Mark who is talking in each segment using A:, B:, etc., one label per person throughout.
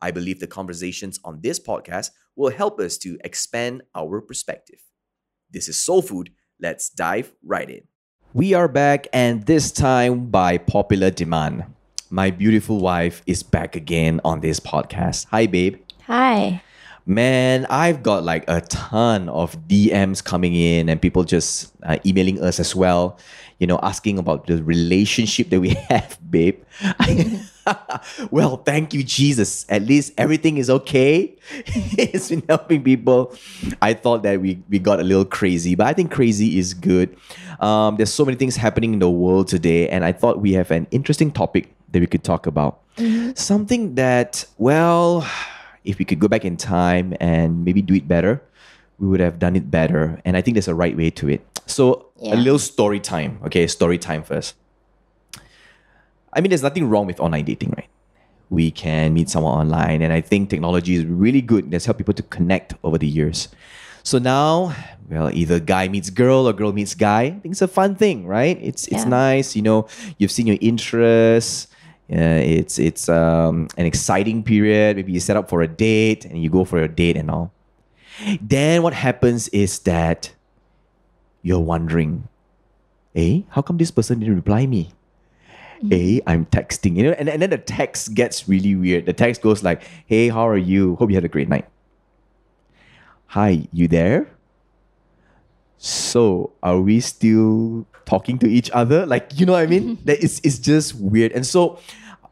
A: I believe the conversations on this podcast will help us to expand our perspective. This is Soul Food. Let's dive right in. We are back, and this time by popular demand. My beautiful wife is back again on this podcast. Hi, babe.
B: Hi.
A: Man, I've got like a ton of DMs coming in and people just uh, emailing us as well, you know, asking about the relationship that we have, babe. well, thank you, Jesus. At least everything is okay. it's been helping people. I thought that we, we got a little crazy, but I think crazy is good. Um, there's so many things happening in the world today, and I thought we have an interesting topic that we could talk about. Mm-hmm. Something that, well, if we could go back in time and maybe do it better, we would have done it better. And I think there's a right way to it. So yeah. a little story time. Okay, story time first. I mean, there's nothing wrong with online dating, right? We can meet someone online, and I think technology is really good. That's helped people to connect over the years. So now, well, either guy meets girl or girl meets guy. I think it's a fun thing, right? It's it's yeah. nice. You know, you've seen your interests uh, it's it's um, an exciting period. Maybe you set up for a date and you go for a date and all. Then what happens is that you're wondering, hey, how come this person didn't reply me? Hey, I'm texting, you know, and, and then the text gets really weird. The text goes like, hey, how are you? Hope you had a great night. Hi, you there? So are we still talking to each other? Like, you know what I mean? that is it's just weird. And so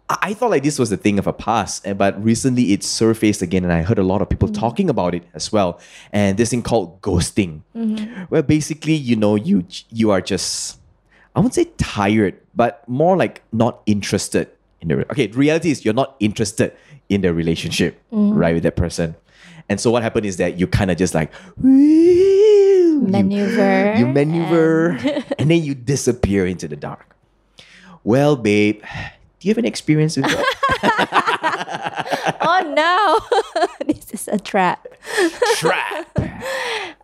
A: I thought like this was a thing of a past, but recently it surfaced again, and I heard a lot of people mm-hmm. talking about it as well. And this thing called ghosting, mm-hmm. where basically you know you you are just I won't say tired, but more like not interested in the okay. Reality is you're not interested in the relationship, mm-hmm. right, with that person. And so what happened is that you kind of just like
B: maneuver,
A: you, you maneuver, and... and then you disappear into the dark. Well, babe do you have an experience with
B: that? oh no, this is a trap.
A: Trap.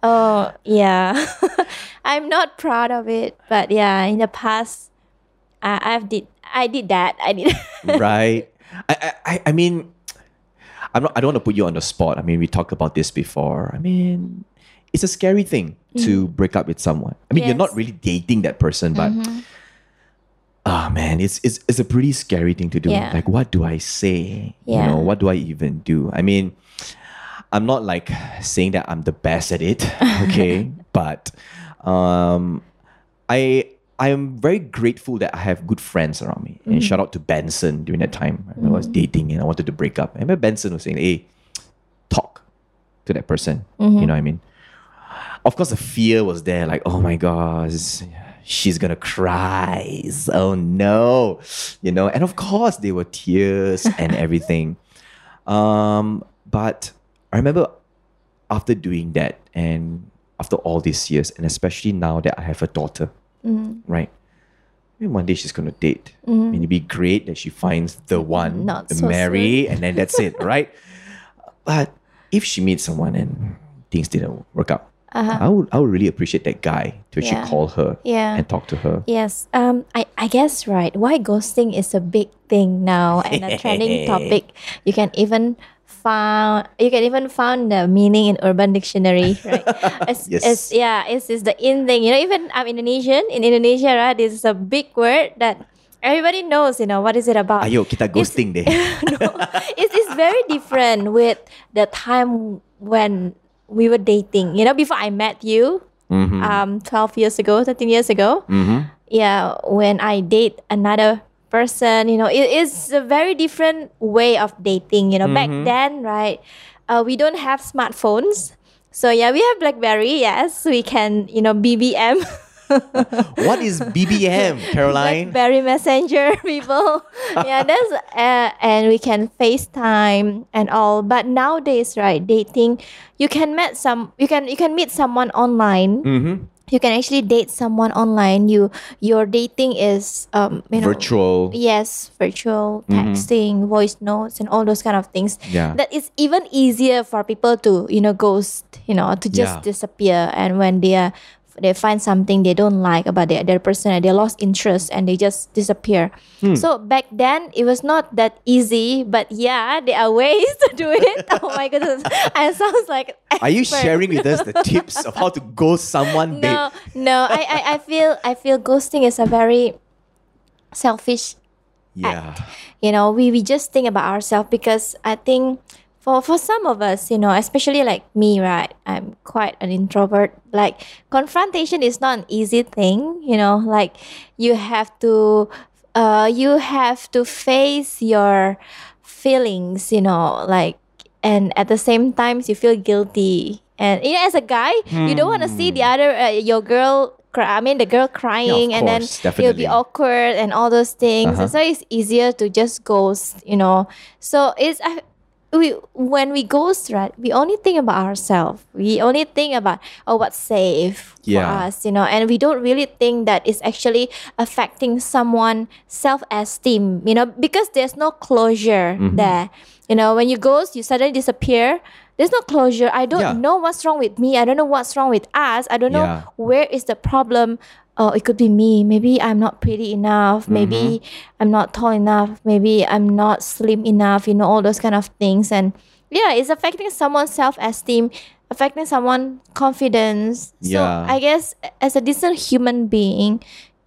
B: oh yeah, I'm not proud of it, but yeah, in the past, I, I've did I did that. I did.
A: right. I, I I mean, I'm not. I don't want to put you on the spot. I mean, we talked about this before. I mean, it's a scary thing mm. to break up with someone. I mean, yes. you're not really dating that person, but. Mm-hmm oh man, it's it's it's a pretty scary thing to do. Yeah. Like, what do I say? Yeah. You know, what do I even do? I mean, I'm not like saying that I'm the best at it, okay? but um, I I am very grateful that I have good friends around me. And shout out to Benson during that time. Mm-hmm. I was mm-hmm. dating and I wanted to break up. I remember Benson was saying, "Hey, talk to that person." Mm-hmm. You know what I mean? Of course, the fear was there. Like, oh my gosh she's gonna cry. Oh no, you know. And of course, there were tears and everything. Um, but I remember after doing that, and after all these years, and especially now that I have a daughter, mm-hmm. right? Maybe one day she's gonna date. Mm-hmm. Mean, it'd be great that she finds the one
B: Not
A: to
B: so
A: marry, and then that's it, right? But if she meets someone and things didn't work out, uh-huh. I would I would really appreciate that guy to actually yeah. call her yeah. and talk to her.
B: Yes. Um I, I guess right. Why ghosting is a big thing now and a trending topic. You can even found you can even find the meaning in urban dictionary right it's, yes. it's yeah it's, it's the in thing you know even i'm indonesian in indonesia right this is a big word that everybody knows you know what is it about
A: ayo kita ghosting
B: it's, deh no, it's, it's very different with the time when we were dating. You know, before I met you, mm-hmm. um, twelve years ago, thirteen years ago. Mm-hmm. Yeah, when I date another person, you know, it is a very different way of dating. You know, mm-hmm. back then, right? Uh, we don't have smartphones, so yeah, we have BlackBerry. Yes, we can, you know, BBM.
A: what is BBM, Caroline?
B: Blackberry Messenger, people. yeah, that's uh, and we can FaceTime and all. But nowadays, right, dating, you can meet some, you can you can meet someone online.
A: Mm-hmm.
B: You can actually date someone online. You your dating is um you know,
A: Virtual.
B: Yes, virtual texting, voice notes, and all those kind of things.
A: Yeah.
B: that is even easier for people to you know ghost, you know, to just
A: Yeah.
B: disappear. And when they are they find something they don't like about their, their person and they lost interest and they just disappear.
A: Hmm.
B: So back then it was not that easy, but yeah, there are ways to do it. oh my goodness, I sounds like
A: Are you sharing with us the tips of how to ghost someone, babe?
B: No, no. I, I, I feel I feel ghosting is a very selfish
A: Yeah.
B: you know we, we just think about ourselves because i think for for some of us you know especially like me right i'm quite an introvert. Like confrontation is not an easy thing you know like you have to uh you have to face your feelings you know like and at the same time you feel guilty. And you know as a guy you don't want to see the other uh, your girl cry, i mean the girl crying and
A: course,
B: then you'll be awkward and all those things.
A: Uh-huh.
B: so it's easier to just ghost you know. So it's I, we when we ghost right we only think about ourselves. We only think about oh what's safe for us you know and we don't really think that it's actually affecting someone self-esteem you know because there's no closure
A: Mm-hmm.
B: there. You know when you ghost you suddenly disappear there's no closure. I don't
A: Yeah.
B: know what's wrong with me. I don't know what's wrong with us. I don't know where is the problem oh it could be me. Maybe i'm not pretty enough. Maybe mm-hmm. i'm not tall enough. Maybe i'm not slim enough you know all those kind of things. And yeah it's affecting someone's self-esteem affecting someone confidence. So
A: Yeah.
B: i guess as a decent human being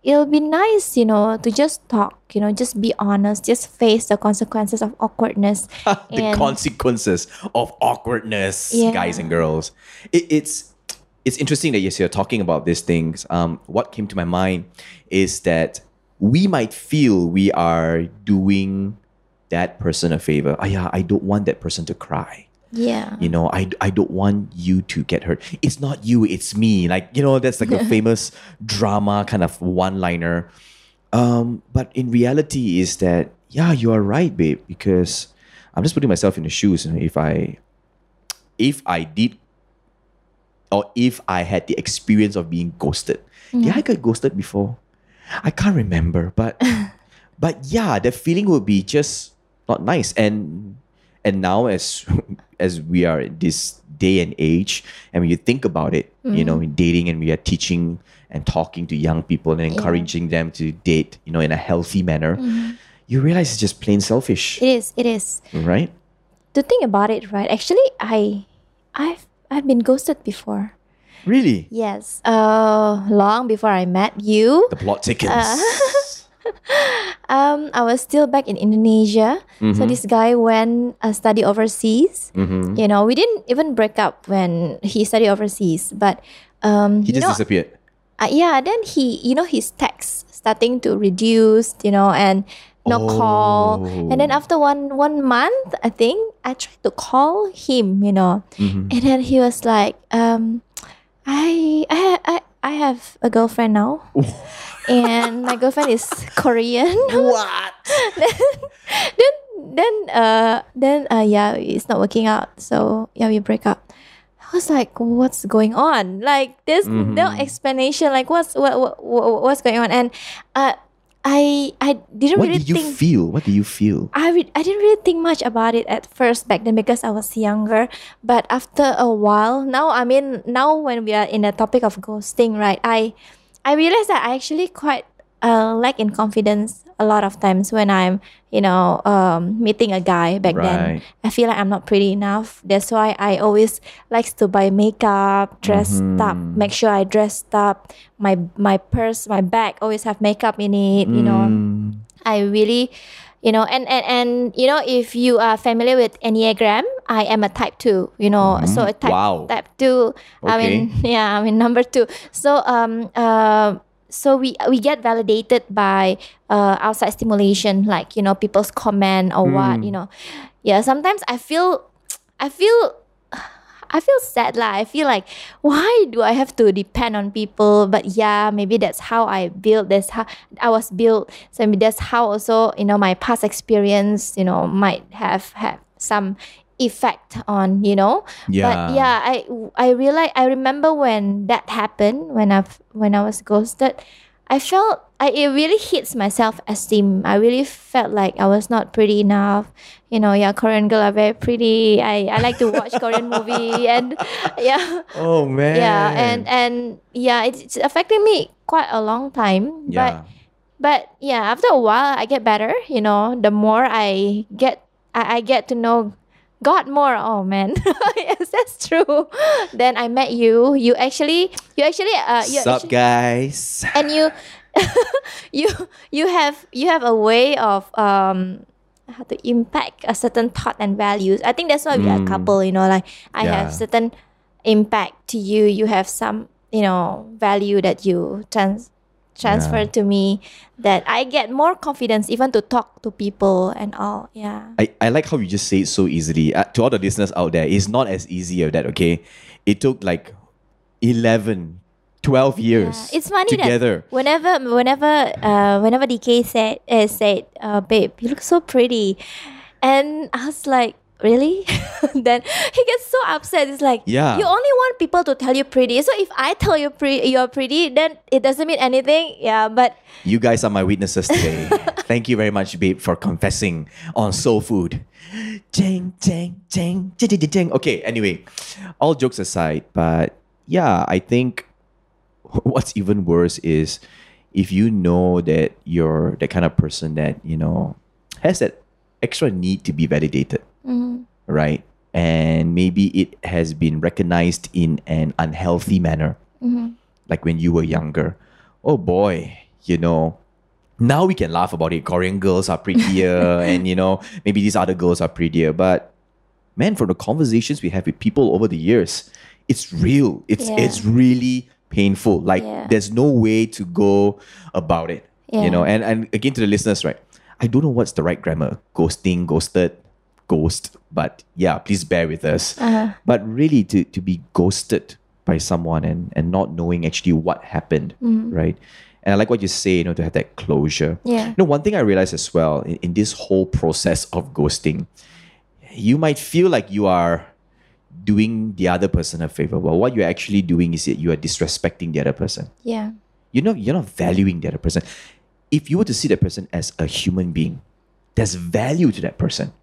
B: it'll be nice you know to just talk you know just be honest just face the consequences of awkwardness.
A: The
B: and-
A: consequences of awkwardness,
B: Yeah.
A: guys and girls. It, it's it's interesting that yes, you're talking about these things. Um, what came to my mind is that we might feel we are doing that person a favor. Oh yeah, I don't want that person to cry.
B: yeah
A: You know, I, I don't want you to get hurt. It's not you, it's me. Like, you know, that's like a famous drama kind of one liner. Um, but in reality is that, yeah, you are right, babe, because I'm just putting myself in the shoes. You know, if I if I did or if I had the experience of being ghosted. Did I get ghosted before? I can't remember, but but yeah, the feeling would be just not nice. And and now as as we are in this day and age, and when you think about it, you know, in dating and we are teaching and talking to young people and encouraging them to date, you know, in a healthy manner, mm-hmm. you realize it's just plain selfish,
B: it is it is
A: right?
B: to think about it right actually i i've i've been ghosted before
A: Really?
B: yes uh long before i met you
A: The plot thickens.
B: um i was still back in indonesia
A: Mm-hmm.
B: so this guy went uh, study overseas
A: Mhm.
B: you know we didn't even break up when he studied overseas but um
A: He just
B: know,
A: disappeared.
B: uh, yeah then he you know his text starting to reduce you know and no call. And then
A: Oh.
B: after one one month i think i tried to call him you know.
A: Mhm.
B: and then he was like um i i i, I have a girlfriend now. And my girlfriend is korean.
A: What?
B: then then uh then uh yeah it's not working out. So yeah we break up. I was like what's going on? Like there's no
A: Mm-hmm.
B: explanation. Like what's what, what, what what's going on? And uh I I didn't
A: What
B: really
A: did you
B: think
A: feel? What do you feel?
B: I re- I didn't really think much about it at first back then because I was younger. But after a while, now I mean now when we are in the topic of ghosting, right? I I realized that I actually quite uh, lack in confidence a lot of times when I'm you know um, meeting a guy back then. I feel like I'm not pretty enough. That's why I always likes to buy makeup, dress up,
A: Mm-hmm.
B: make sure I dressed up. My my purse, my bag always have makeup in it. You know.
A: Mm.
B: I really, you know, and, and, and you know, if you are familiar with Enneagram, I am a type two, you know, so a type,
A: Wow.
B: type two, Okay. I mean, yeah, I mean, number two. So, um, uh, so we we get validated by uh, outside stimulation, like you know people's comment or what you know. Yeah, sometimes I feel, I feel, I feel sad lah. I feel like why do I have to depend on people? But yeah, maybe that's how I built. That's how I was built. So maybe that's how also you know my past experience you know might have have some effect on you know.
A: Yeah.
B: But yeah, I I realize I remember when that happened when I've when I was ghosted. I felt I it really hits my self esteem. I really felt like I was not pretty enough. You know, yeah, Korean girl are very pretty. I, I like to watch Korean movie and yeah.
A: Oh man.
B: Yeah, and and yeah, it's, it's affecting me quite a long time.
A: yeah.
B: But but yeah, after a while I get better, you know, the more I get I, I get to know God more. Oh man. yes, that's true. Then I met you. You actually you actually uh you
A: Sup
B: actually,
A: guys?
B: and you you you have you have a way of um how to impact a certain thought and values i think that's why we are a couple you know like i
A: Mm. Yeah.
B: have certain impact to you you have some you know value that you trans transfer
A: Yeah.
B: to me that i get more confidence even to talk to people and all yeah
A: I, I like how you just say it so easily. Uh, to all the listeners out there, it's not as easy as that, okay? It took like 11, 12 years
B: Yeah. It's funny
A: together.
B: that whenever, whenever, uh, whenever DK said, uh, said, uh, "Babe, you look so pretty," and I was like, "Really?" then he gets so upset. It's like,
A: Yeah.
B: you only want people to tell you pretty. So if I tell you pre- you're pretty, then it doesn't mean anything. Yeah, but
A: You guys are my witnesses today. Thank you very much, babe, for confessing on soul food. Ding, ding, ding, ding, ding, ding. Okay, anyway, all jokes aside, but yeah, I think what's even worse is if you know that you're the kind of person that, you know, has that extra need to be validated, Mm-hmm. right? And maybe it has been recognized in an unhealthy manner, mm-hmm. like when you were younger. Oh boy, you know, now we can laugh about it. Korean girls are prettier, and you know, maybe these other girls are prettier. But man, from the conversations we have with people over the years, it's real. It's
B: Yeah.
A: it's really painful. Like
B: Yeah.
A: there's no way to go about it.
B: Yeah.
A: You know, and and again to the listeners, right? I don't know what's the right grammar. Ghosting, ghosted, ghost. But yeah, please bear with us.
B: Uh-huh.
A: But really to to be ghosted by someone and and not knowing actually what happened,
B: Mm.
A: right? And I like what you say, you know, to have that closure.
B: Yeah.
A: You know, one thing I realized as well in, in this whole process of ghosting, you might feel like you are doing the other person a favor. But what you're actually doing is that you are disrespecting the other person.
B: yeah,
A: You're not you're not valuing the other person. If you were to see that person as a human being, there's value to that person.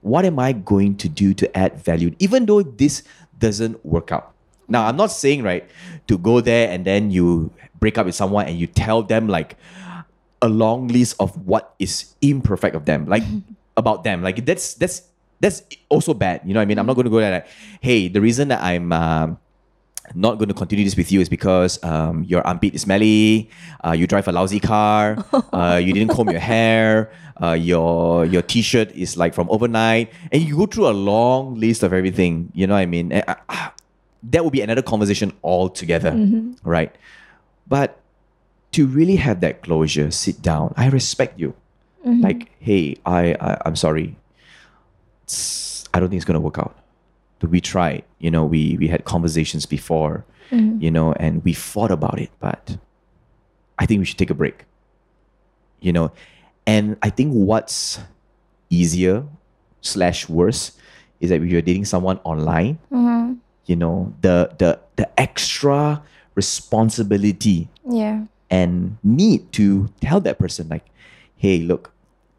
A: What am I going to do to add value, even though this doesn't work out? Now, I'm not saying right to go there and then you break up with someone and you tell them like a long list of what is imperfect of them, like about them. Like that's that's that's also bad. You know what I mean? I'm not going to go there like, hey, the reason that I'm um, not going to continue this with you is because um, your armpit is smelly, uh, you drive a lousy car, uh, you didn't comb your hair, uh, your your t-shirt is like from overnight, and you go through a long list of everything. You know what I mean? And, uh, uh, that would be another conversation altogether, right? But to really have that closure, sit down. I respect you. Like, hey, I, I I'm sorry. It's- I don't think it's gonna work out. We tried. You know, we we had conversations before. Mm-hmm. You know, and we fought about it. But I think we should take a break. You know, and I think what's easier slash worse is that if you're dating someone online, mm-hmm. you know, the the the extra responsibility
B: yeah,
A: and need to tell that person like hey look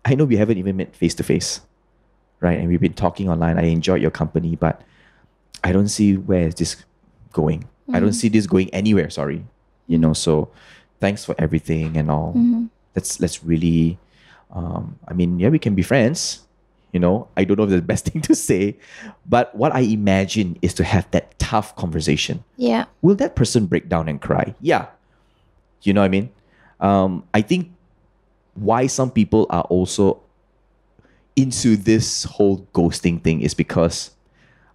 A: i know we haven't even met face to face right? And we've been talking online. I enjoyed your company but i don't see where is this going. I don't see this going anywhere sorry. You know so thanks for everything and all. Let's let's really um, i mean yeah we can be friends you know? I don't know if the best thing to say but what i imagine is to have that tough conversation.
B: Yeah,
A: will that person break down and cry? Yeah. You know what I mean? Um, I think why some people are also into this whole ghosting thing is because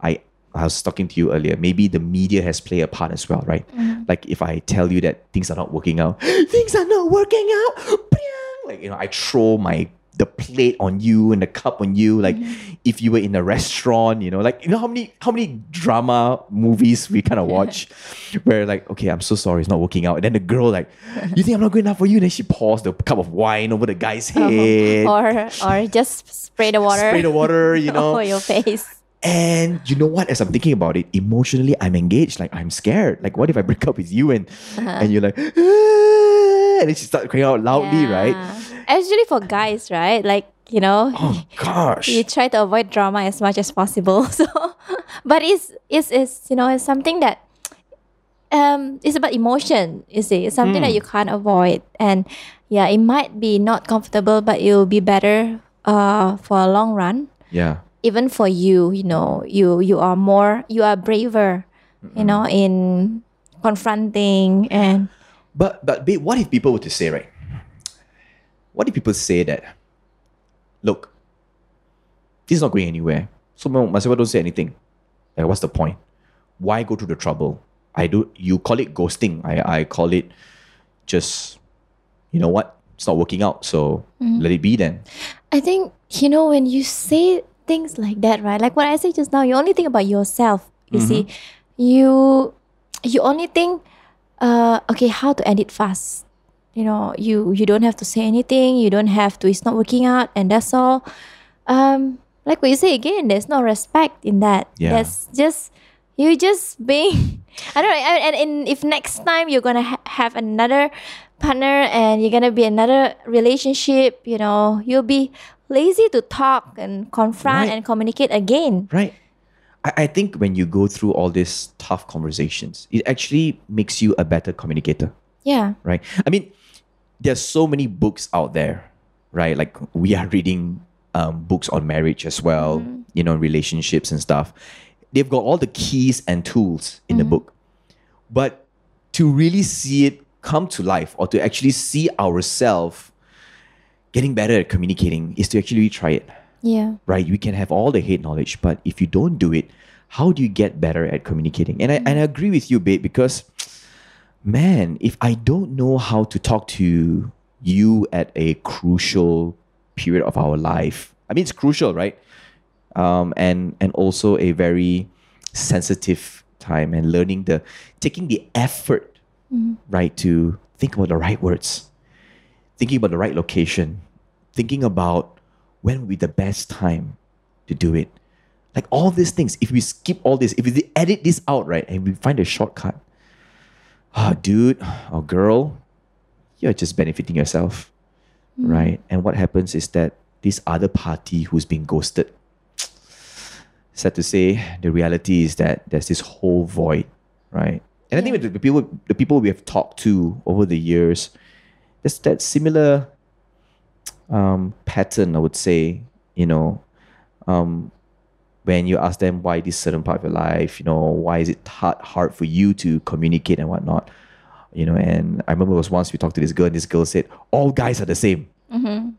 A: I I was talking to you earlier. Maybe the media has played a part as well, right? Mm-hmm. Like if I tell you that things are not working out, things are not working out. Like you know, I throw my the plate on you and the cup on you. Like if you were in a restaurant, you know, like you know how many how many drama movies we kind of watch where like, okay, I'm so sorry, it's not working out. And then the girl like, you think I'm not good enough for you? And then she pours the cup of wine over the guy's head.
B: or or just spray the water
A: Spray the water, you know.
B: over your face.
A: And you know what? As I'm thinking about it, emotionally, I'm engaged. Like I'm scared. Like what if I break up with you and and you're like, "Ah," and then she starts crying out loudly, right?
B: Actually, for guys, right? Like you know,
A: Oh gosh.
B: you try to avoid drama as much as possible. So, but it's it's it's you know it's something that um it's about emotion. You see, it's something that you can't avoid, and yeah, it might be not comfortable, but it will be better uh for a long run.
A: yeah.
B: Even for you, you know, you you are more you are braver, you know, in confronting and
A: But but babe, what if people were to say, right? What if people say that, look, this is not going anywhere. So as well don't say anything. Like what's the point? Why go through the trouble? I do you call it ghosting. I, I call it just you know what? It's not working out, so let it be then.
B: I think you know when you say things like that, right? Like what I said just now, you only think about yourself. You see, you you only think, uh, okay, how to end it fast. You know, you you don't have to say anything. You don't have to. It's not working out, and that's all. Um, like what you say again, there's no respect in that.
A: Yeah.
B: There's just you just being. I don't know. And, and, if next time you're gonna ha- have another partner and you're gonna be another relationship, you know, you'll be lazy to talk and confront
A: Right.
B: and communicate again.
A: Right. I, I think when you go through all these tough conversations, it actually makes you a better communicator.
B: Yeah.
A: right? I mean, there's so many books out there, right? Like we are reading um, books on marriage as well, mm-hmm. you know, relationships and stuff. They've got all the keys and tools in the mm-hmm. book, but to really see it come to life or to actually see ourselves getting better at communicating is to actually try it
B: Yeah.
A: right? We can have all the hate knowledge, but if you don't do it, how do you get better at communicating? And I, mm-hmm. and I agree with you, babe, because man, if I don't know how to talk to you at a crucial period of our life, I mean, it's crucial, right? Um, and and also a very sensitive time and learning the taking the effort, right, to think about the right words, thinking about the right location, thinking about when would be the best time to do it. Like all these things, if we skip all this, if we edit this out, right, and we find a shortcut, ah, dude or girl, you're just benefiting yourself, right? And what happens is that this other party who's been ghosted, sad to say, the reality is that there's this whole void, right? And I think the people, the people we have talked to over the years, there's that similar um, pattern, I would say, you know, um, when you ask them why this certain part of your life, you know, why is it hard, hard for you to communicate and whatnot, you know, and I remember it was once we talked to this girl and this girl said, all guys are the same. Mm-hmm.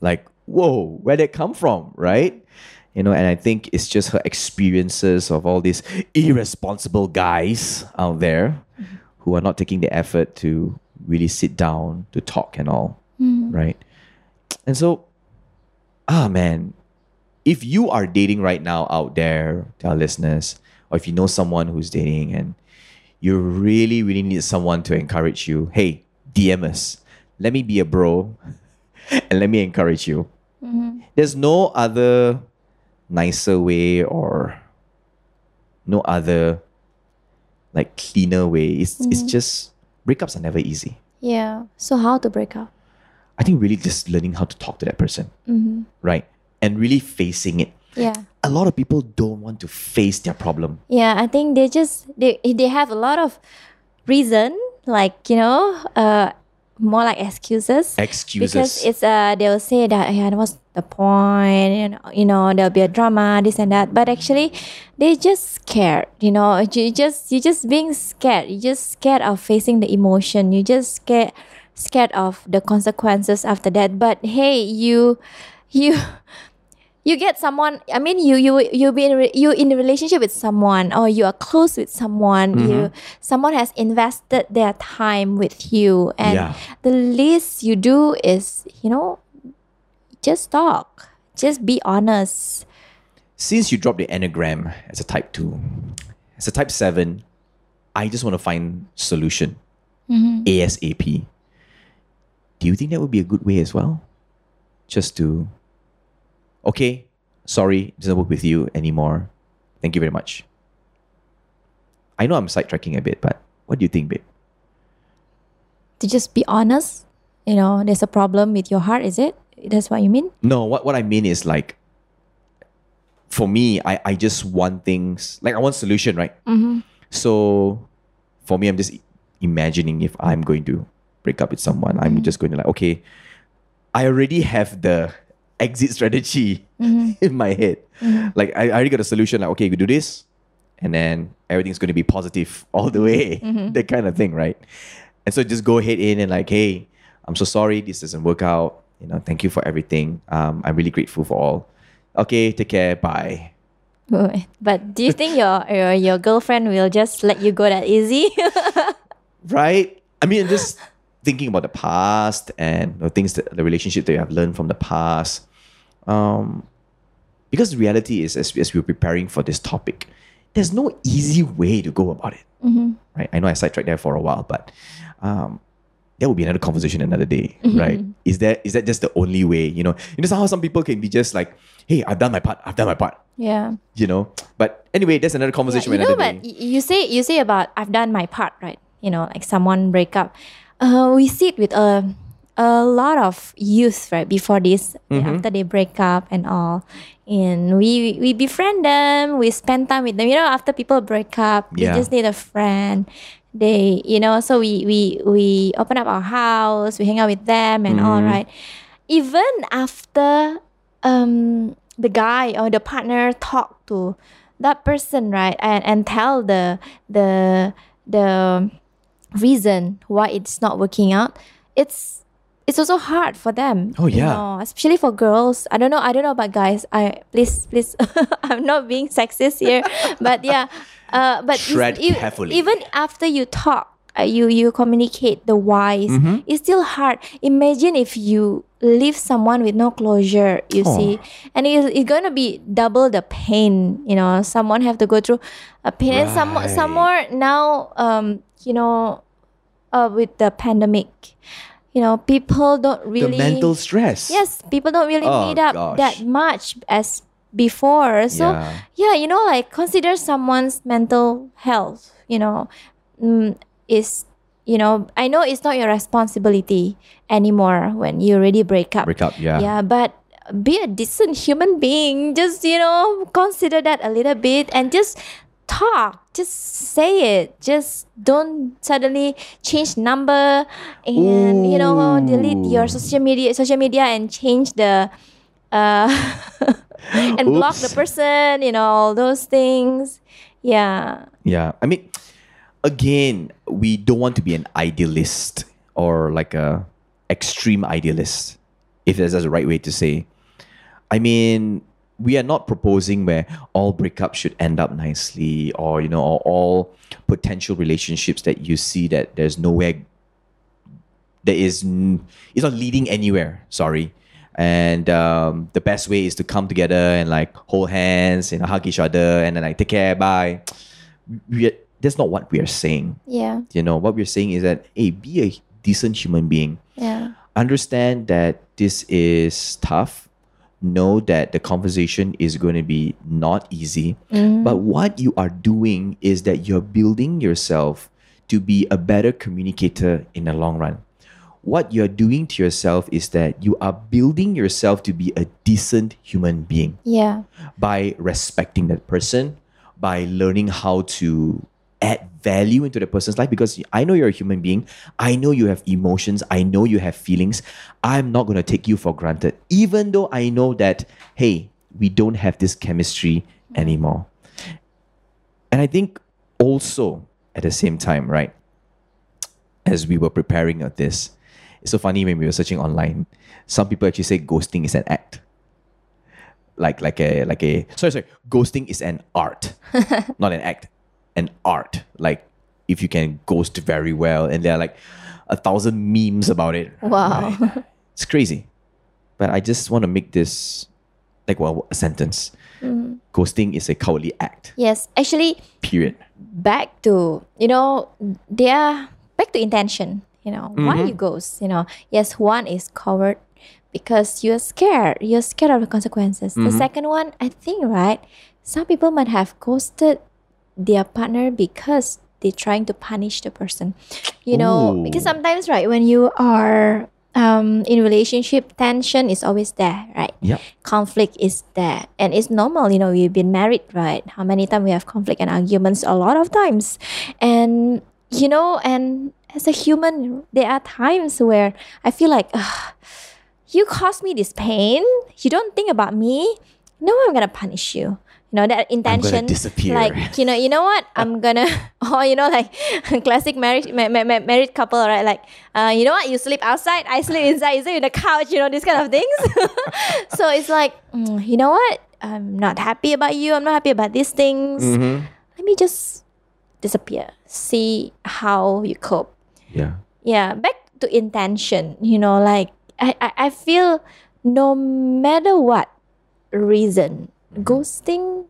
A: Like, whoa, where did it come from, right? You know, and I think it's just her experiences of all these irresponsible guys out there mm-hmm. who are not taking the effort to really sit down to talk and all, mm-hmm. right? And so, ah man, if you are dating right now out there, to our listeners, or if you know someone who's dating and you really, really need someone to encourage you, hey, DM us. Let me be a bro and let me encourage you. Mm-hmm. There's no other nicer way or no other like cleaner way. It's it's mm-hmm. just breakups are never easy.
B: Yeah. So how to break up?
A: I think really just learning how to talk to that person, mm-hmm. right? And really facing it.
B: Yeah.
A: A lot of people don't want to face their problem.
B: Yeah, I think they just they they have a lot of reason, like you know, uh, more like excuses.
A: Excuses.
B: Because it's uh they'll say that yeah, what's the point? You know, you know, there'll be a drama, this and that. But actually, they just scared. You know, you just you just being scared. You just scared of facing the emotion. You just scared scared of the consequences after that. But hey, you you you get someone i mean you you you be in you in a relationship with someone or you are close with someone you mm-hmm. someone has invested their time with you and
A: Yeah.
B: the least you do is you know just talk. Just be honest.
A: Since you dropped the Enneagram as a type 2, as a type 7, I just want to find solution mm-hmm. ASAP. Do you think that would be a good way as well? Just to, okay, sorry, doesn't work with you anymore. Thank you very much. I know I'm sidetracking a bit, but what do you think, babe?
B: To just be honest. You know, there's a problem with your heart, is it? That's what you mean?
A: No, what, what I mean is like, for me, I, I just want things, like I want solution, right? Mm-hmm. So for me, I'm just imagining if I'm going to break up with someone, I'm mm-hmm. just going to like, okay, I already have the exit strategy mm-hmm. in my head. Mm-hmm. Like I, I already got a solution, like, okay, we do this, and then everything's going to be positive all the way. Mm-hmm. that kind of thing, right? And so just go ahead in and like, hey, I'm so sorry, this doesn't work out. You know, thank you for everything. Um, I'm really grateful for all. Okay, take care, bye.
B: But do you think your, your your girlfriend will just let you go that easy?
A: right? I mean, just thinking about the past and the things that the relationship that you have learned from the past. Um, because the reality is, as, as we were preparing for this topic, there's no easy way to go about it. Right? I know I sidetracked there for a while, but um, that would be another conversation another day, right? Is that is that just the only way? You know, you know how some people can be just like, "Hey, I've done my part. I've done my part."
B: yeah.
A: You know, but anyway, that's another conversation
B: you
A: for
B: know,
A: another
B: but
A: day.
B: you say you say about I've done my part, right? You know, like someone break up. Uh, we sit with a a lot of youth right before this,
A: Mm-hmm.
B: after they break up and all, and we we befriend them. We spend time with them. You know, after people break up,
A: Yeah.
B: they just need a friend. They, you know, so we we we open up our house. We hang out with them and all,
A: Mm-hmm.
B: right? Even after um the guy or the partner talk to that person right and and tell the the the reason why it's not working out it's it's also hard for them
A: Oh,
B: you
A: yeah.
B: know, especially for girls i don't know i don't know about guys i please please i'm not being sexist here but yeah uh but
A: Tread
B: e-
A: carefully.
B: even after you talk uh, you you communicate the whys
A: Mm-hmm.
B: it's still hard imagine if you leave someone with no closure you
A: Oh.
B: see and it's, it's gonna be double the pain you know someone have to go through a pain and some
A: Right.
B: some more now um you know uh, with the pandemic you know people don't really
A: the mental stress.
B: yes people don't really
A: Oh,
B: meet up
A: gosh.
B: that much as before so
A: Yeah.
B: yeah you know like consider someone's mental health you know mm, is you know i know it's not your responsibility anymore when you already break up
A: Break up, yeah.
B: yeah but be a decent human being just you know consider that a little bit and just talk. Just say it. Just don't suddenly change number and you know delete your social media social media and change the uh and block the person you know all those things. Yeah.
A: Yeah. I mean, again, we don't want to be an idealist or like a extreme idealist, if that's the right way to say. I mean, we are not proposing where all breakups should end up nicely or, you know, or all potential relationships that you see that there's nowhere there is it's not leading anywhere sorry. And um, the best way is to come together and like hold hands and hug each other and then like take care bye. We are, that's not what we are saying.
B: Yeah.
A: You know what we're saying is that hey be a decent human being.
B: Yeah.
A: Understand that this is tough know that the conversation is going to be not easy. Mm-hmm. But what you are doing is that you're building yourself to be a better communicator in the long run. What you're doing to yourself is that you are building yourself to be a decent human being
B: yeah.
A: by respecting that person, by learning how to add value into the person's life because I know you're a human being. I know you have emotions. I know you have feelings. I'm not going to take you for granted, even though I know that, hey, we don't have this chemistry anymore. And I think also at the same time, right, as we were preparing of this, it's so funny when we were searching online, some people actually say ghosting is an act like like a like a sorry sorry ghosting is an art not an act an art like if you can ghost very well and there are like a thousand memes about it
B: Wow.
A: right? it's crazy but I just want to make this like well a sentence. Ghosting is a cowardly act.
B: Yes, actually,
A: Period.
B: back to you know, they are back to intention. You know, why
A: Mm-hmm.
B: you ghost? You know, yes, one is coward because you're scared. You're scared of the consequences.
A: Mm-hmm.
B: The second one, I think, right? Some people might have ghosted their partner because they're trying to punish the person. You know, because sometimes, right, when you are um, in relationship, tension is always there, right?
A: Yep.
B: conflict is there. And it's normal you know we've been married right? How many times we have conflict and arguments? A lot of times. And you know and as a human there are times where i feel like you caused me this pain. You don't think about me. No i'm gonna punish you know that intention
A: disappear.
B: like you know you know what? I'm gonna or you know like classic marriage ma- ma- ma- married couple right? Like uh, you know what? You sleep outside i sleep inside. You sleep in the couch you know these kind of things. So it's like mm, you know what? I'm not happy about you. I'm not happy about these things.
A: Mm-hmm.
B: let me just disappear. See how you cope.
A: Yeah.
B: yeah back to intention you know like i i, I feel no matter what reason ghosting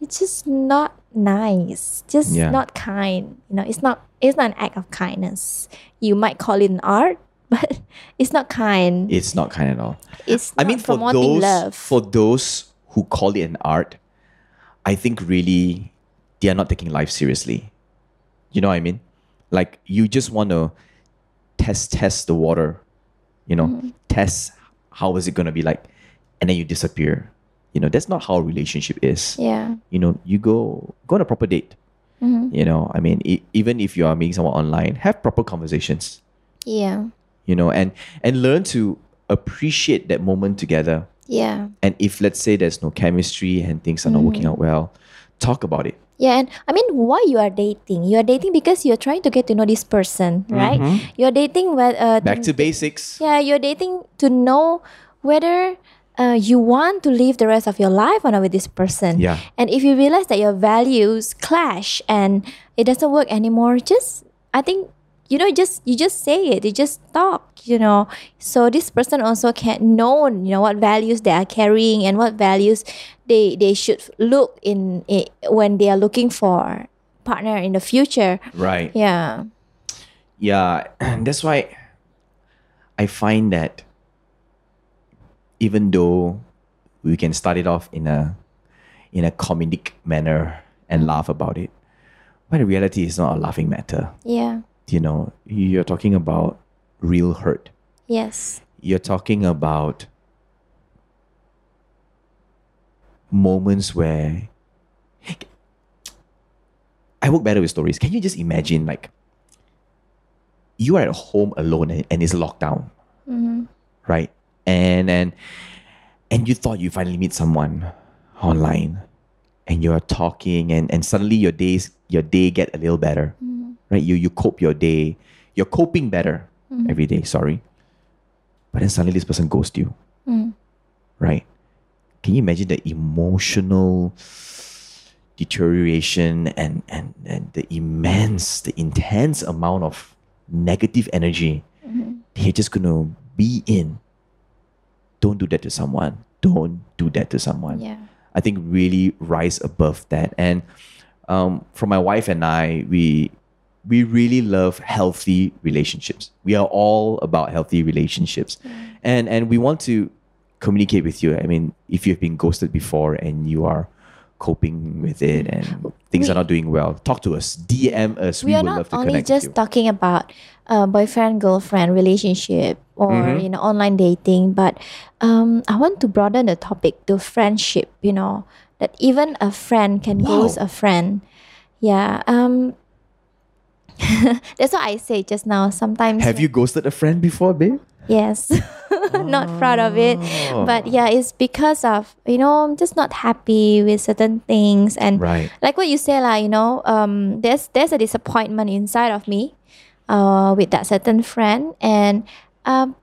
B: it's just not nice just
A: Yeah.
B: not kind you know it's not it's not an act of kindness you might call it an art but it's not kind
A: It's not kind at all.
B: it's
A: I mean, for those
B: love
A: for those who call it an art, I think really they are not taking life seriously. You know what I mean? Like you just want to test test the water, you know,
B: Mm-hmm.
A: test how is it gonna be like, and then you disappear. You know, that's not how a relationship is.
B: yeah
A: You know, you go go on a proper date.
B: Mhm.
A: You know, I mean, e- even if you are meeting someone online, have proper conversations
B: yeah
A: you know and and learn to appreciate that moment together
B: yeah
A: and if let's say there's no chemistry and things are not working
B: Mm-hmm.
A: out well talk about it
B: Yeah, and I mean, why you are dating? You are dating because you're trying to get to know this person, right? You're dating where uh,
A: Mm-hmm. back to
B: to,
A: basics
B: yeah, you're dating to know whether uh, you want to live the rest of your life or not with this person.
A: Yeah.
B: And if you realize that your values clash and it doesn't work anymore, just I think you know just you just say it. You just talk. You know, so this person also can know you know what values they are carrying and what values they they should look in, i when they are looking for partner in the future.
A: right
B: Yeah.
A: yeah and that's why i find that even though we can start it off in a in a comedic manner and laugh about it but the reality is not a laughing matter
B: Yeah.
A: you know you're talking about real hurt
B: Yes.
A: you're talking about moments where I work better with stories. Can you just imagine like you are at home alone and, and it's lockdown,
B: Mm-hmm.
A: right? And and and you thought you finally meet someone online and you're talking and, and suddenly your days your day get a little better. Mm-hmm. Right? You you cope your day. You're coping better mm-hmm. every day, sorry. But then suddenly this person ghosts you. Mm. Right? Can you imagine the emotional deterioration and, and, and the immense, the intense amount of negative energy mm-hmm. that you're just gonna be in? Don't do that to someone. Don't do that to someone.
B: Yeah.
A: I think really rise above that. And um, for my wife and I, we we really love healthy relationships. We are all about healthy relationships, and and we want to communicate with you. I mean, if you've been ghosted before and you are coping with it and things are not doing well, talk to us. DM us. We,
B: we are
A: would
B: not
A: love to
B: only
A: connect
B: just
A: with you.
B: talking about uh, boyfriend girlfriend relationship or
A: Mm-hmm.
B: you know online dating but um, i want to broaden the topic to friendship you know that even a friend can
A: Wow.
B: ghost a friend yeah um that's what i say just now sometimes
A: Have you ghosted a friend before, babe?
B: yes not proud of it
A: Oh.
B: but yeah it's because of you know i'm just not happy with certain things and
A: Right.
B: like what you say like you know um there's there's a disappointment inside of me uh with that certain friend. And um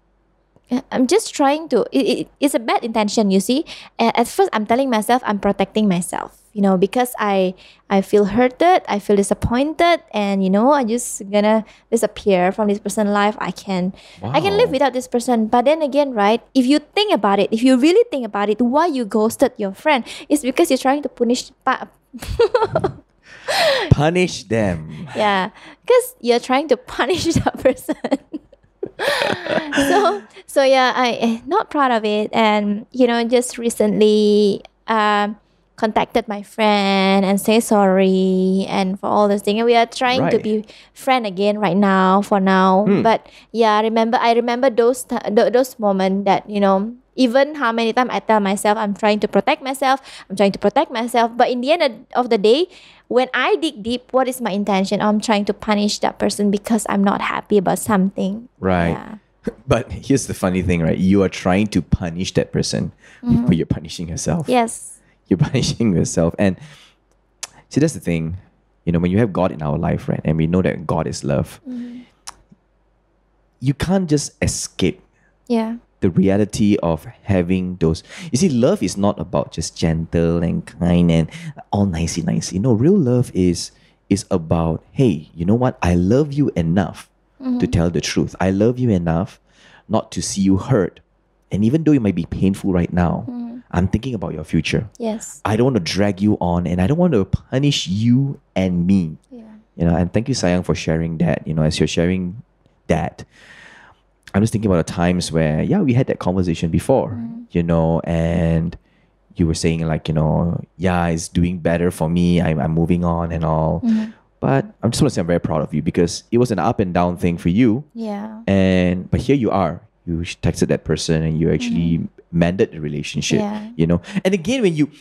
B: I'm just trying to it, it, it's a bad intention you see. At, at first I'm telling myself I'm protecting myself you know because i i feel hurted i feel disappointed and you know i just gonna disappear from this person's life. I can i can live without this person. But then again right if you think about it if you really think about it why you ghosted your friend it's because you're trying to punish pa-
A: Punish them.
B: yeah because you're trying to punish that person. So so yeah i eh, not proud of it. And you know just recently um contacted my friend and say sorry and for all this thing. And we are trying to be friend again right now for now. But yeah I remember i remember those th- those moments that you know even how many times i tell myself i'm trying to protect myself i'm trying to protect myself but in the end of- the day when i dig deep what is my intention oh, i'm trying to punish that person because i'm not happy about something
A: Right.
B: yeah.
A: But here's the funny thing, right? You are trying to punish that person, mm-hmm. but you're punishing yourself.
B: yes
A: You're punishing yourself. And see, that's the thing. You know, when you have God in our life, right? And we know that God is love, mm-hmm. you can't just escape
B: yeah
A: the reality of having those. You see, love is not about just gentle and kind and all nicey nicey. No, real love is is about, hey, you know what? I love you enough to mm-hmm. tell the truth. I love you enough not to see you hurt. And even though it might be painful right now, mm-hmm. I'm thinking about your future.
B: yes
A: I don't want to drag you on and I don't want to punish you and me.
B: yeah
A: You know, and thank you, Sayang, for sharing that. You know, as you're sharing that, I'm just thinking about the times where, yeah, we had that conversation before, mm-hmm. you know, and you were saying, like, you know, yeah, it's doing better for me. I'm, I'm moving on and all. Mm-hmm. But I'm just want to say I'm very proud of you because it was an up and down thing for you.
B: yeah
A: And, but here you are. You texted that person and you actually mm-hmm. mended the relationship,
B: Yeah.
A: you know. And again, when you,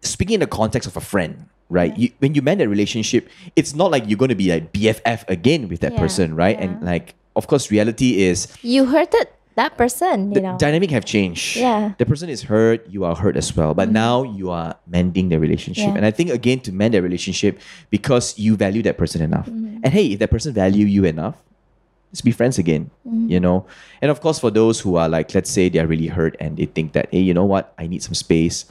A: speaking in the context of a friend, right? You, when you mend that relationship, it's not like you're going to be like BFF again with that
B: Yeah,
A: person, right?
B: yeah.
A: And like, of course, reality is
B: you hurted that person you
A: the
B: know
A: dynamic have changed.
B: Yeah. Mm-hmm.
A: The person is hurt, you are hurt as well. But now you are mending the relationship.
B: Yeah.
A: And I think again to mend that relationship because you value that person enough.
B: Mm-hmm.
A: And hey, if that person value you enough, let's be friends again.
B: Mm-hmm.
A: You know? And of course for those who are like, let's say they're really hurt and they think that, hey, you know what, I need some space.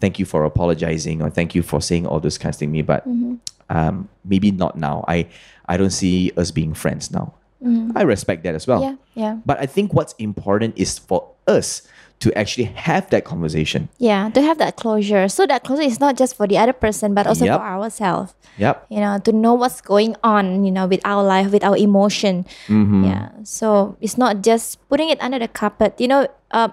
A: Thank you for apologizing or thank you for saying all those kinds of things to me. But
B: Mm-hmm.
A: um, maybe not now. I I don't see us being friends now. I respect that as well.
B: Mm-hmm. yeah yeah
A: But I think what's important is for us to actually have that conversation.
B: Yeah, to have that closure. So that closure is not just for the other person, but also
A: Yep.
B: for ourselves.
A: Yep.
B: You know, to know what's going on, you know, with our life, with our emotion.
A: Mm-hmm.
B: Yeah. So it's not just putting it under the carpet. You know, uh,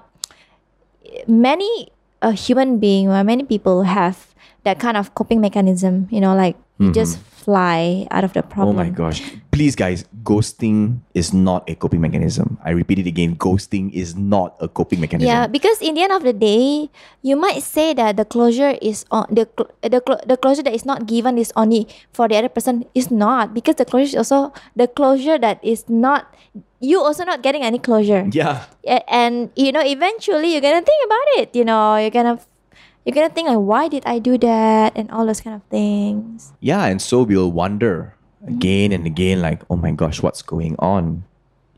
B: many a human being or many people have that kind of coping mechanism. You know, like you just fly out of the problem.
A: Oh my gosh. Please, guys, ghosting is not a coping mechanism. I repeat it again ghosting is not a coping mechanism.
B: Yeah, because in the end of the day, you might say that the closure is on the the the closure that is not given is only for the other person is not because the closure is also the closure that is not you also not getting any closure.
A: Yeah.
B: And you know, eventually you're gonna think about it. You know, you're gonna you're gonna think like, why did I do that, and all those kind of things.
A: Yeah. And so we'll wonder again and again, like, oh my gosh, what's going on?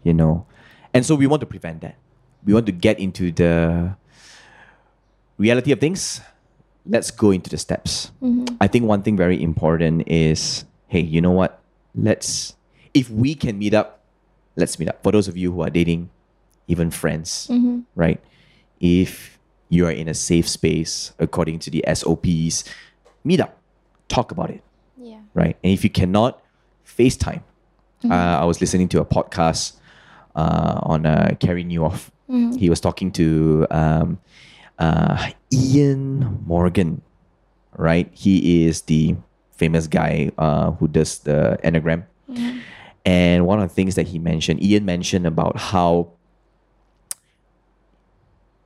A: You know? And so we want to prevent that. We want to get into the reality of things. Let's go into the steps. Mm-hmm. I think one thing very important is hey, you know what? Let's, if we can meet up, let's meet up. For those of you who are dating, even friends, mm-hmm. right? If you are in a safe space according to the SOPs, meet up, talk about it,
B: Yeah.
A: right? And if you cannot, FaceTime. Uh, I was listening to a podcast uh, on uh, Carey Nieuwhof. He was talking to um, uh, Ian Morgan, right? He is the famous guy uh, who does the Enneagram. And one of the things that he mentioned, Ian mentioned about how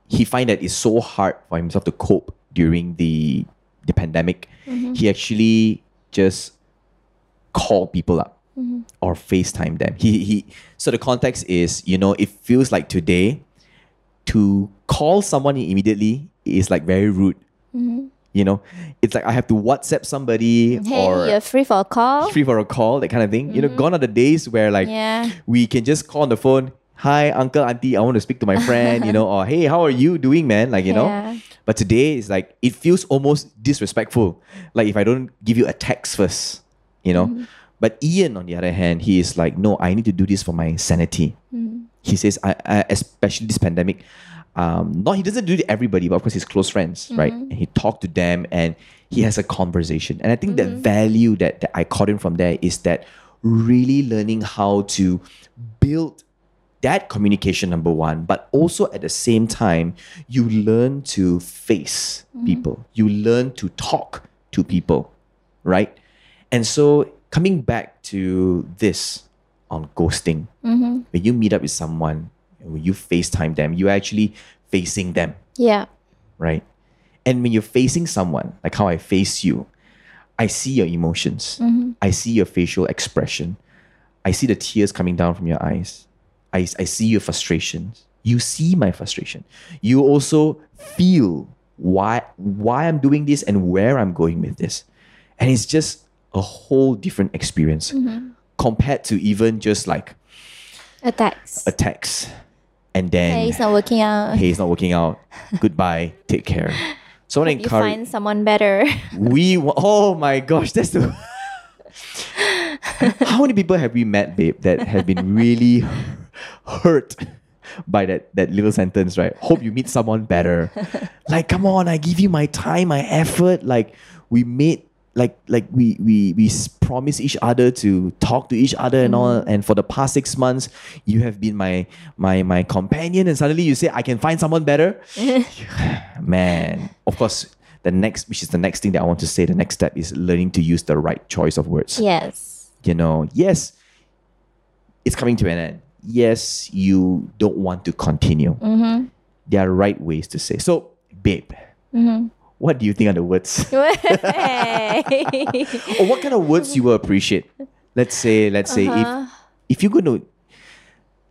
A: he find that it's so hard for himself to cope during the the pandemic. Mm-hmm. He actually just call people up mm-hmm. or FaceTime them. He he so the context is, you know, it feels like today to call someone immediately is like very rude. Mm-hmm. You know, it's like I have to WhatsApp somebody
B: Hey,
A: or
B: you're free for a call.
A: free for a call, that kind of thing. You know, gone are the days where like
B: Yeah.
A: we can just call on the phone. Hi, uncle, auntie, I want to speak to my friend. You know, or hey, how are you doing, man? Like you know. But today it's like it feels almost disrespectful. Like if I don't give you a text first, you know. Mm-hmm. But Ian, on the other hand, he is like, no, I need to do this for my sanity. Mm-hmm. He says, I, I especially this pandemic. Um, not he doesn't do it to everybody, but of course his close friends, right? Mm-hmm. And he talked to them and he has a conversation. And I think that value that, that I caught in from there is that really learning how to build that communication number one, but also at the same time, you learn to face mm-hmm. people. You learn to talk to people, right? And so coming back to this on ghosting, mm-hmm. when you meet up with someone, when you FaceTime them, you're actually facing them,
B: Yeah.
A: right? And when you're facing someone, like how I face you, I see your emotions. Mm-hmm. I see your facial expression. I see the tears coming down from your eyes. I, I see your frustrations. You see my frustration. You also feel why why I'm doing this and where I'm going with this. And it's just a whole different experience mm-hmm. compared to even just like
B: Attacks.
A: a text and then
B: Hey, it's not working out.
A: hey, it's not working out. Goodbye. Take care. So I want to
B: You
A: encourage
B: find someone better.
A: we oh my gosh, that's the how many people have we met, babe, that have been really hurt by that that little sentence, right? Hope you meet someone better. like, come on, I give you my time, my effort. Like, we made like like we we we promise each other to talk to each other and all. Mm-hmm. And for the past six months, you have been my my my companion, and suddenly you say I can find someone better. Man, of course. The next, which is the next thing that I want to say, the next step is learning to use the right choice of words
B: yes.
A: you know, yes, it's coming to an end. Yes, you don't want to continue. Mm-hmm. There are right ways to say. So, babe, mm-hmm. what do you think are the words? Or what kind of words you will appreciate? Let's say, let's say, if uh-huh. if you're going to,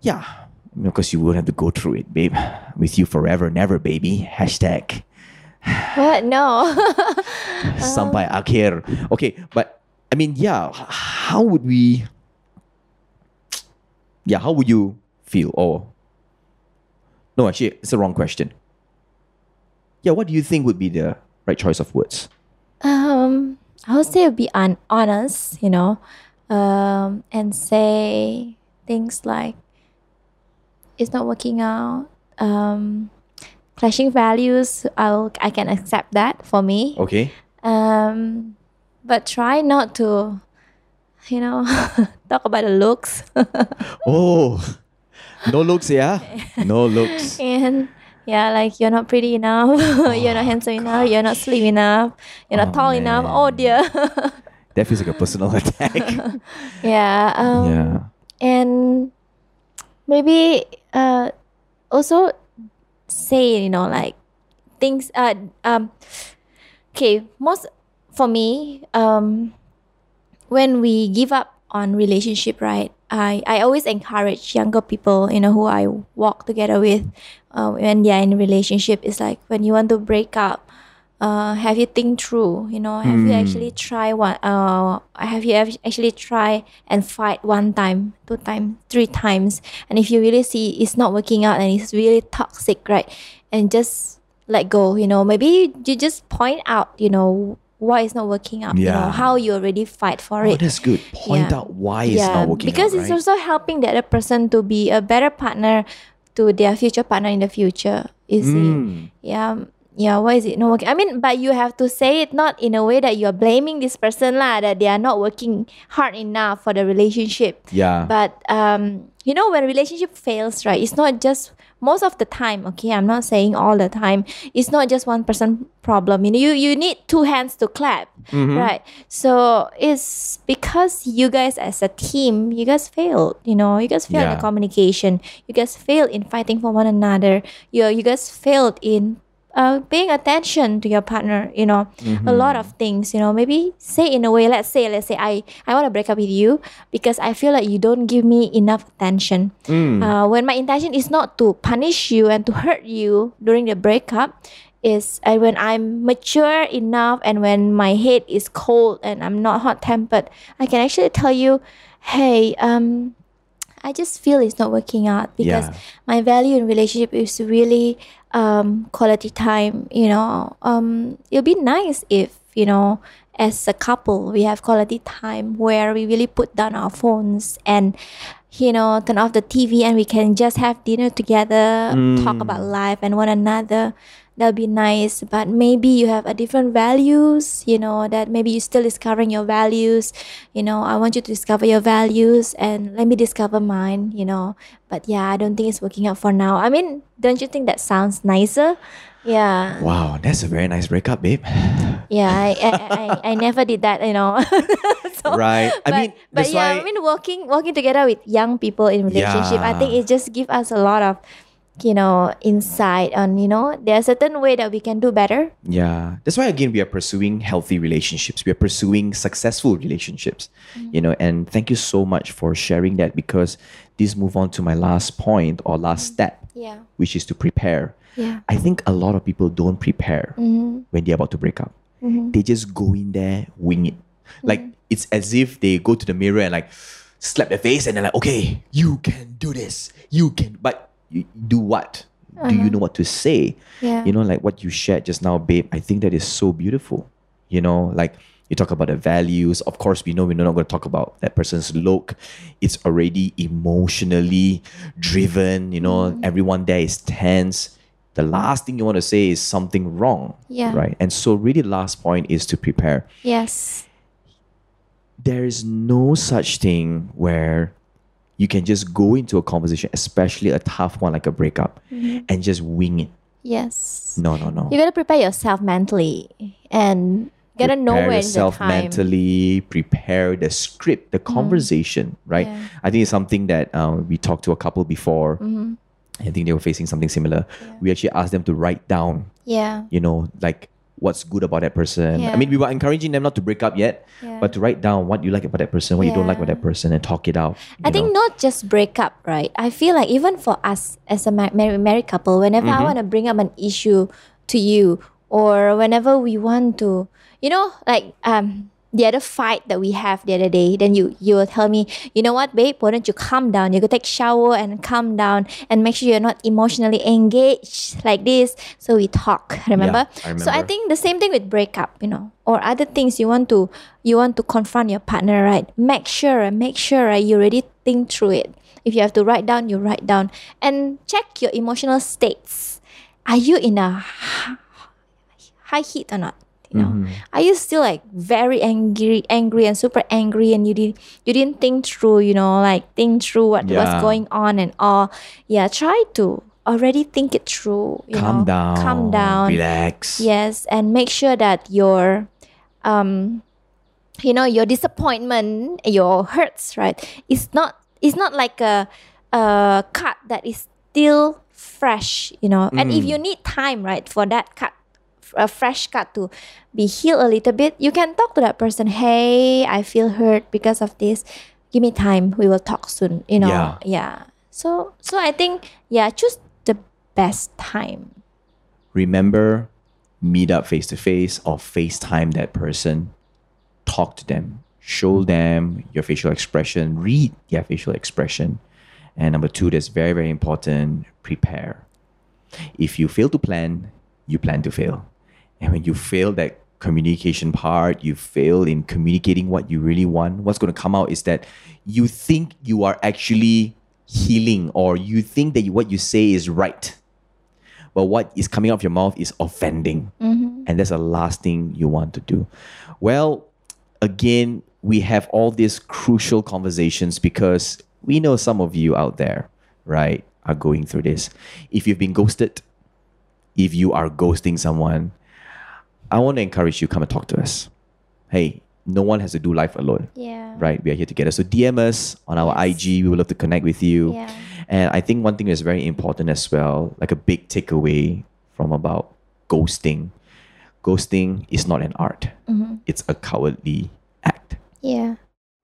A: yeah, because you won't have to go through it, babe. With you forever, never, baby. Hashtag
B: what? No.
A: sampai akhir. Okay, but I mean, yeah, how would we? Yeah, how would you feel? Or no, actually, it's the wrong question. Yeah, what do you think would be the right choice of words?
B: Um, I would say be un- honest, you know, um, and say things like it's not working out. Um, clashing values, I'll I can accept that for me.
A: Okay.
B: Um, but try not to, you know, talk about the looks
A: Oh, no looks, yeah. No looks.
B: and. Yeah, like you're not pretty enough, you're not handsome enough, you're not slim enough, you're not
A: Oh,
B: tall enough. Oh dear.
A: That feels like a personal attack.
B: yeah. Um,
A: yeah.
B: and maybe uh also say you know like things uh um okay most for me um when we give up on relationship right? I i always encourage younger people you know who i walk together with uh, when they're in a relationship it's like when you want to break up uh, have you think through you know have you actually try one uh, have you actually try and fight one time two times three times? And if you really see it's not working out and it's really toxic right? And just let go you know maybe you just point out you know why it's not working out you know
A: Yeah.
B: how you already fight for
A: Oh,
B: it
A: that's good. Point
B: Yeah.
A: out why it's not working
B: because
A: out,
B: it's
A: right?
B: also helping the other person to be a better partner to their future partner in the future you see
A: Mm.
B: yeah yeah why is it not working i mean but you have to say it not in a way that you're blaming this person lah that they are not working hard enough for the relationship
A: Yeah.
B: but um you know when relationship fails right it's not just most of the time okay i'm not saying all the time it's not just one person problem. You know you, you need two hands to clap mm-hmm. right? So it's because you guys as a team you guys failed you know you guys failed in
A: Yeah.
B: the communication. You guys failed in fighting for one another. You, you guys failed in uh, paying attention to your partner you know a lot of things you know. Maybe say in a way let's say let's say i i want to break up with you because i feel like you don't give me enough attention. Uh, when my intention is not to punish you and to hurt you during the breakup is uh, when i'm mature enough and when my head is cold and i'm not hot tempered i can actually tell you hey um I just feel it's not working out because
A: Yeah.
B: my value in relationship is really um, quality time. You know, um, it'll be nice if you know as a couple we have quality time where we really put down our phones and you know turn off the tv and we can just have dinner together talk about life and one another that'll be nice but maybe you have a different values you know that maybe you're still discovering your values. You know i want you to discover your values and let me discover mine you know. But yeah i don't think it's working out for now. I mean don't you think that sounds nicer? Yeah.
A: Wow, that's a very nice breakup, babe.
B: yeah i i, I, I never did that you know. So-
A: Right. I
B: but,
A: mean,
B: but yeah
A: why-
B: i mean working working together with young people in relationship i think it just give us a lot of you know insight on you know there's a certain way that we can do better
A: Yeah. That's why again we are pursuing healthy relationships. We are pursuing successful relationships. Mm-hmm. You know, and thank you so much for sharing that because this move on to my last point or last mm-hmm. step,
B: yeah
A: which is to prepare.
B: yeah
A: I think a lot of people don't prepare
B: mm-hmm.
A: when they're about to break up. Mm-hmm. They just go in there, wing it. Like it's as if they go to the mirror and like slap their face and they're like, okay, you can do this. You can but you do what? Do you uh-huh. know what to say?
B: Yeah.
A: You know, like what you shared just now, babe. I think that is so beautiful. You know, like you talk about the values. Of course, we know we're not going to talk about that person's look. It's already emotionally driven. You know, mm-hmm. everyone there is tense. The last thing you want to say is something wrong.
B: Yeah.
A: Right. And so, really, the last point is to prepare.
B: yes
A: There is no such thing where you can just go into a conversation, especially a tough one like a breakup, and just wing it.
B: yes
A: No, no, no.
B: you gotta prepare yourself mentally and gotta know
A: prepare
B: when the
A: yourself
B: time
A: mentally, prepare the script, the conversation, right?
B: Yeah.
A: I think it's something that um, we talked to a couple before.
B: Mm-hmm.
A: I think they were facing something similar. We actually asked them to write down,
B: yeah
A: you know, like what's good about that person. I mean, we were encouraging them not to break up yet,
B: Yeah.
A: but to write down what you like about that person, what you don't like about that person, and talk it out.
B: I
A: you
B: think
A: know?
B: not just break up, right? I feel like even for us as a married, married couple, whenever
A: Mm-hmm.
B: I want to bring up an issue to you, or whenever we want to, you know, like um the other fight that we have the other day, then you you will tell me, you know what, babe, why don't you calm down? You go take shower and calm down and make sure you're not emotionally engaged like this. So we talk. Remember?
A: I
B: So I think the same thing with breakup, you know, or other things you want to you want to confront your partner, right? Make sure, make sure right, you already think through it. If you have to write down, you write down and check your emotional states. Are you in a high heat or not? You know, are you still like very angry, angry and super angry, and you didn't you didn't think through, you know, like think through what
A: Yeah.
B: was going on and all. Yeah, try to already think it through. You
A: calm
B: know,
A: down,
B: calm down.
A: relax.
B: Yes, and make sure that your, um, you know, your disappointment, your hurts, right? It's not. It's not like a, a cut that is still fresh, you know. And if you need time, right, for that cut, a fresh cut to be healed a little bit, you can talk to that person. Hey, I feel hurt because of this. Give me time. We will talk soon. You know.
A: Yeah.
B: yeah. So, so I think, yeah, choose the best time.
A: remember meet up face to face or FaceTime that person, talk to them, show them your facial expression, read their facial expression. And number two, that's very, very important, prepare. If you fail to plan, you plan to fail. And when you fail that communication part, you fail in communicating what you really want, what's going to come out is that you think you are actually healing or you think that you, what you say is right but what is coming out of your mouth is offending. Mm-hmm. And that's the last thing you want to do. Well, again, we have all these crucial conversations because we know some of you out there, right, are going through this. If you've been ghosted, if you are ghosting someone, I want to encourage you come and talk to us. Hey, no one has to do life alone
B: Yeah.
A: right? We are here together. So DM us on our IG. We would love to connect with you.
B: Yeah.
A: And I think one thing that's very important as well, like a big takeaway from about ghosting. Ghosting is not an art. Mm-hmm. It's a cowardly act.
B: Yeah.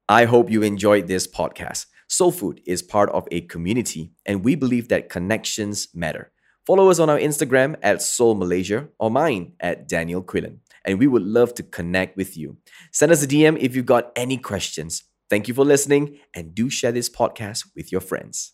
A: I hope you enjoyed this podcast. Soul Food is part of a community, and we believe that connections matter. Follow us on our Instagram at Soul Malaysia or mine at Daniel Quillen, and we would love to connect with you. Send us a DM if you've got any questions. Thank you for listening, and do share this podcast with your friends.